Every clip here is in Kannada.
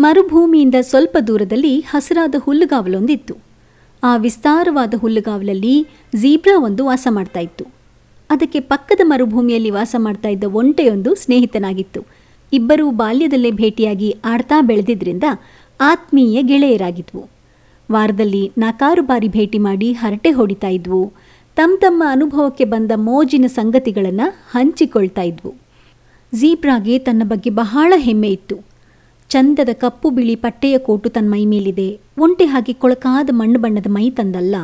ಮರುಭೂಮಿಯಿಂದ ಸ್ವಲ್ಪ ದೂರದಲ್ಲಿ ಹಸಿರಾದ ಹುಲ್ಲುಗಾವಲೊಂದಿತ್ತು. ಆ ವಿಸ್ತಾರವಾದ ಹುಲ್ಲುಗಾವಲಲ್ಲಿ ಝೀಬ್ರಾ ಒಂದು ವಾಸ ಮಾಡ್ತಾ ಇತ್ತು. ಅದಕ್ಕೆ ಪಕ್ಕದ ಮರುಭೂಮಿಯಲ್ಲಿ ವಾಸ ಮಾಡ್ತಾ ಇದ್ದ ಒಂಟೆಯೊಂದು ಸ್ನೇಹಿತನಾಗಿತ್ತು. ಇಬ್ಬರೂ ಬಾಲ್ಯದಲ್ಲೇ ಭೇಟಿಯಾಗಿ ಆಡ್ತಾ ಬೆಳೆದಿದ್ದರಿಂದ ಆತ್ಮೀಯ ಗೆಳೆಯರಾಗಿದ್ವು. ವಾರದಲ್ಲಿ ನಾಕಾರು ಬಾರಿ ಭೇಟಿ ಮಾಡಿ ಹರಟೆ ಹೊಡಿತಾ ಇದ್ವು. ತಮ್ಮ ತಮ್ಮ ಅನುಭವಕ್ಕೆ ಬಂದ ಮೋಜಿನ ಸಂಗತಿಗಳನ್ನು ಹಂಚಿಕೊಳ್ತಾ ಇದ್ವು. ಝೀಬ್ರಾಗೆ ತನ್ನ ಬಗ್ಗೆ ಬಹಳ ಹೆಮ್ಮೆ ಇತ್ತು. ಚಂದದ ಕಪ್ಪು ಬಿಳಿ ಪಟ್ಟೆಯ ಕೋಟು ತನ್ನ ಮೈ ಮೇಲಿದೆ. ಒಂಟೆ ಹಾಗೆ ಕೊಳಕಾದ ಮಣ್ಣು ಬಣ್ಣದ ಮೈ ತಂದಲ್ಲ.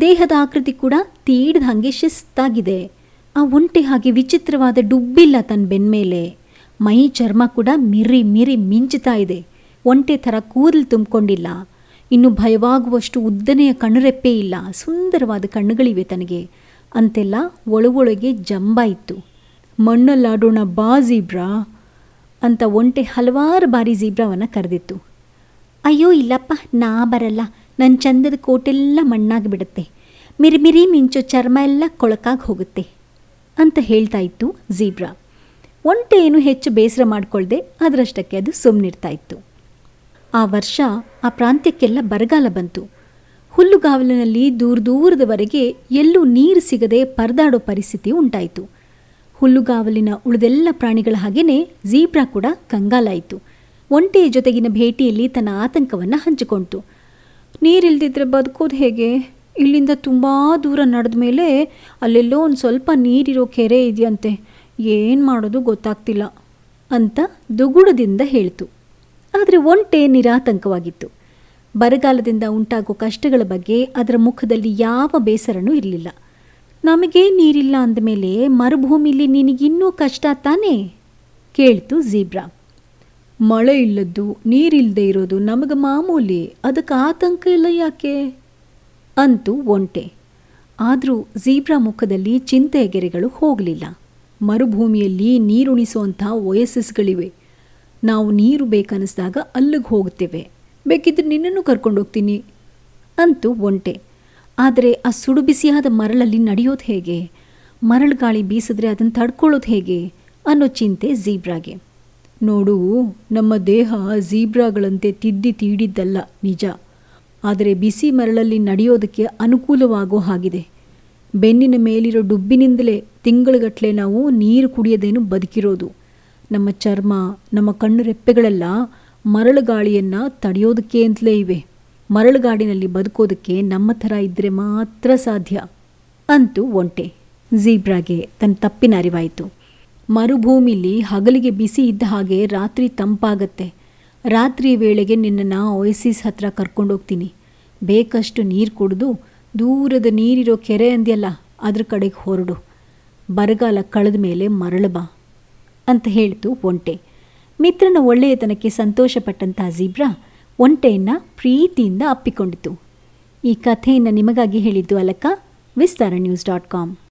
ದೇಹದ ಆಕೃತಿ ಕೂಡ ತೀಡ್ದ ಹಾಗೆ ಶಿಸ್ತಾಗಿದೆ. ಆ ಒಂಟೆ ಹಾಗೆ ವಿಚಿತ್ರವಾದ ಡುಬ್ಬಿಲ್ಲ ತನ್ನ ಬೆನ್ಮೇಲೆ ಮೈ ಚರ್ಮ ಕೂಡ ಮಿರಿ ಮಿರಿ ಮಿಂಚುತ್ತಾ ಇದೆ. ಒಂಟೆ ಥರ ಕೂದಲು ತುಂಬಿಕೊಂಡಿಲ್ಲ. ಇನ್ನು ಭಯವಾಗುವಷ್ಟು ಉದ್ದನೆಯ ಕಣ್ಣುರೆಪ್ಪೆ ಇಲ್ಲ. ಸುಂದರವಾದ ಕಣ್ಣುಗಳಿವೆ ತನಗೆ. ಅಂತೆಲ್ಲ ಒಳಗೊಳಗೆ ಜಂಬ ಇತ್ತು. ಮಣ್ಣಲ್ಲಾಡೋಣ ಬಾ ಅಂತ ಒಂಟೆ ಹಲವಾರು ಬಾರಿ ಜೀಬ್ರಾವನ್ನು ಕರೆದಿತ್ತು. ಅಯ್ಯೋ, ಇಲ್ಲಪ್ಪ, ನಾ ಬರಲ್ಲ. ನನ್ನ ಚಂದದ ಕೋಟೆಲ್ಲ ಮಣ್ಣಾಗಿ ಬಿಡುತ್ತೆ ಮಿರಿಮಿರಿ ಮಿಂಚು ಚರ್ಮ ಎಲ್ಲ ಕೊಳಕಾಗಿ ಹೋಗುತ್ತೆ ಅಂತ ಹೇಳ್ತಾ ಇತ್ತು ಝೀಬ್ರಾ. ಒಂಟೆ ಏನು ಹೆಚ್ಚು ಬೇಸರ ಮಾಡಿಕೊಳ್ಳದೆ ಅದರಷ್ಟಕ್ಕೆ ಅದು ಸುಮ್ಮನಿರ್ತಾ ಇತ್ತು. ಆ ವರ್ಷ ಆ ಪ್ರಾಂತ್ಯಕ್ಕೆಲ್ಲ ಬರಗಾಲ ಬಂತು. ಹುಲ್ಲುಗಾವಲಿನಲ್ಲಿ ದೂರ ದೂರದವರೆಗೆ ಎಲ್ಲೂ ನೀರು ಸಿಗದೆ ಪರದಾಡೋ ಪರಿಸ್ಥಿತಿ ಉಂಟಾಯಿತು. ಹುಲ್ಲುಗಾವಲಿನ ಉಳಿದೆಲ್ಲ ಪ್ರಾಣಿಗಳ ಹಾಗೆಯೇ ಜೀಬ್ರಾ ಕೂಡ ಕಂಗಾಲಾಯಿತು. ಒಂಟೆಯ ಜೊತೆಗಿನ ಭೇಟಿಯಲ್ಲಿ ತನ್ನ ಆತಂಕವನ್ನು ಹಂಚಿಕೊಂಡಿತು. ನೀರಿಲ್ದಿದ್ರೆ ಬದುಕೋದು ಹೇಗೆ? ಇಲ್ಲಿಂದ ತುಂಬ ದೂರ ನಡೆದ ಮೇಲೆ ಅಲ್ಲೆಲ್ಲೋ ಒಂದು ಸ್ವಲ್ಪ ನೀರಿರೋ ಕೆರೆ ಇದೆಯಂತೆ. ಏನು ಮಾಡೋದು ಗೊತ್ತಾಗ್ತಿಲ್ಲ ಅಂತ ದುಗುಡದಿಂದ ಹೇಳ್ತು. ಆದರೆ ಒಂಟೆ ನಿರಾತಂಕವಾಗಿತ್ತು. ಬರಗಾಲದಿಂದ ಉಂಟಾಗೋ ಕಷ್ಟಗಳ ಬಗ್ಗೆ ಅದರ ಮುಖದಲ್ಲಿ ಯಾವ ಬೇಸರನೂ ಇರಲಿಲ್ಲ. ನಮಗೆ ನೀರಿಲ್ಲ ಅಂದಮೇಲೆ ಮರುಭೂಮಿಲಿ ನಿನಗಿನ್ನೂ ಕಷ್ಟ ತಾನೇ? ಕೇಳ್ತು ಜೀಬ್ರಾ ಮಳೆ ಇಲ್ಲದ್ದು ನೀರಿಲ್ಲದೆ ಇರೋದು ನಮಗೆ ಮಾಮೂಲಿ, ಅದಕ್ಕೆ ಆತಂಕ ಇಲ್ಲ ಯಾಕೆ? ಅಂತು ಒಂಟೆ. ಆದರೂ ಜೀಬ್ರಾ ಮುಖದಲ್ಲಿ ಚಿಂತೆಯ ಗೆರೆಗಳು ಹೋಗಲಿಲ್ಲ. ಮರುಭೂಮಿಯಲ್ಲಿ ನೀರುಣಿಸುವಂಥ ವಯಸ್ಸಸ್ಗಳಿವೆ ನಾವು ನೀರು ಬೇಕನ್ನಿಸ್ದಾಗ ಅಲ್ಲಿಗೆ ಹೋಗ್ತೇವೆ. ಬೇಕಿದ್ರೆ ನಿನ್ನನ್ನು ಕರ್ಕೊಂಡೋಗ್ತೀನಿ. ಅಂತು ಒಂಟೆ. ಆದರೆ ಆ ಸುಡು ಬಿಸಿಯಾದ ಮರಳಲ್ಲಿ ನಡೆಯೋದು ಹೇಗೆ? ಮರಳು ಗಾಳಿ ಬೀಸಿದ್ರೆ ಅದನ್ನು ತಡ್ಕೊಳ್ಳೋದು ಹೇಗೆ? ಅನ್ನೋ ಚಿಂತೆ ಝೀಬ್ರಾಗೆ. ನೋಡು, ನಮ್ಮ ದೇಹ ಝೀಬ್ರಾಗಳಂತೆ ತಿದ್ದಿ ತೀಡಿದ್ದಲ್ಲ, ನಿಜ. ಆದರೆ ಬಿಸಿ ಮರಳಲ್ಲಿ ನಡೆಯೋದಕ್ಕೆ ಅನುಕೂಲವಾಗೋ ಹಾಗಿದೆ. ಬೆನ್ನಿನ ಮೇಲಿರೋ ಡುಬ್ಬಿನಿಂದಲೇ ತಿಂಗಳುಗಟ್ಟಲೆ ನಾವು ನೀರು ಕುಡಿಯದೇನು ಬದುಕಿರೋದು. ನಮ್ಮ ಚರ್ಮ, ನಮ್ಮ ಕಣ್ಣು ರೆಪ್ಪೆಗಳೆಲ್ಲ, ಮರಳು ಗಾಳಿಯನ್ನು ತಡೆಯೋದಕ್ಕೆ ಅಂತಲೇ ಇವೆ. ಮರಳುಗಾಡಿನಲ್ಲಿ ಬದುಕೋದಕ್ಕೆ ನಮ್ಮ ಥರ ಇದ್ದರೆ ಮಾತ್ರ ಸಾಧ್ಯ ಅಂತೂ ಒಂಟೆ. ಝೀಬ್ರಾಗೆ ತನ್ನ ತಪ್ಪಿನ ಅರಿವಾಯಿತು. ಮರುಭೂಮಿಲಿ ಹಗಲಿಗೆ ಬಿಸಿ ಇದ್ದ ಹಾಗೆ ರಾತ್ರಿ ತಂಪಾಗತ್ತೆ. ರಾತ್ರಿ ವೇಳೆಗೆ ನಿನ್ನನ್ನು ಒಯಸಿಸ್ ಹತ್ರ ಕರ್ಕೊಂಡೋಗ್ತೀನಿ ಬೇಕಷ್ಟು ನೀರು ಕುಡಿದು ದೂರದ ನೀರಿರೋ ಕೆರೆ ಅಂದ್ಯಲ್ಲ, ಅದ್ರ ಕಡೆಗೆ ಹೊರಡು. ಬರಗಾಲ ಕಳೆದ ಮೇಲೆ ಮರಳಬಾ ಅಂತ ಹೇಳ್ತು ಒಂಟೆ. ಮಿತ್ರನ ಒಳ್ಳೆಯತನಕ್ಕೆ ಸಂತೋಷಪಟ್ಟಂತಹ ಝೀಬ್ರಾ ಒಂಟೆಯನ್ನು ಪ್ರೀತಿಯಿಂದ ಅಪ್ಪಿಕೊಂಡಿತು. ಈ ಕಥೆಯನ್ನು ನಿಮಗಾಗಿ ಹೇಳಿದ್ದು Alakka Vistara news dot com.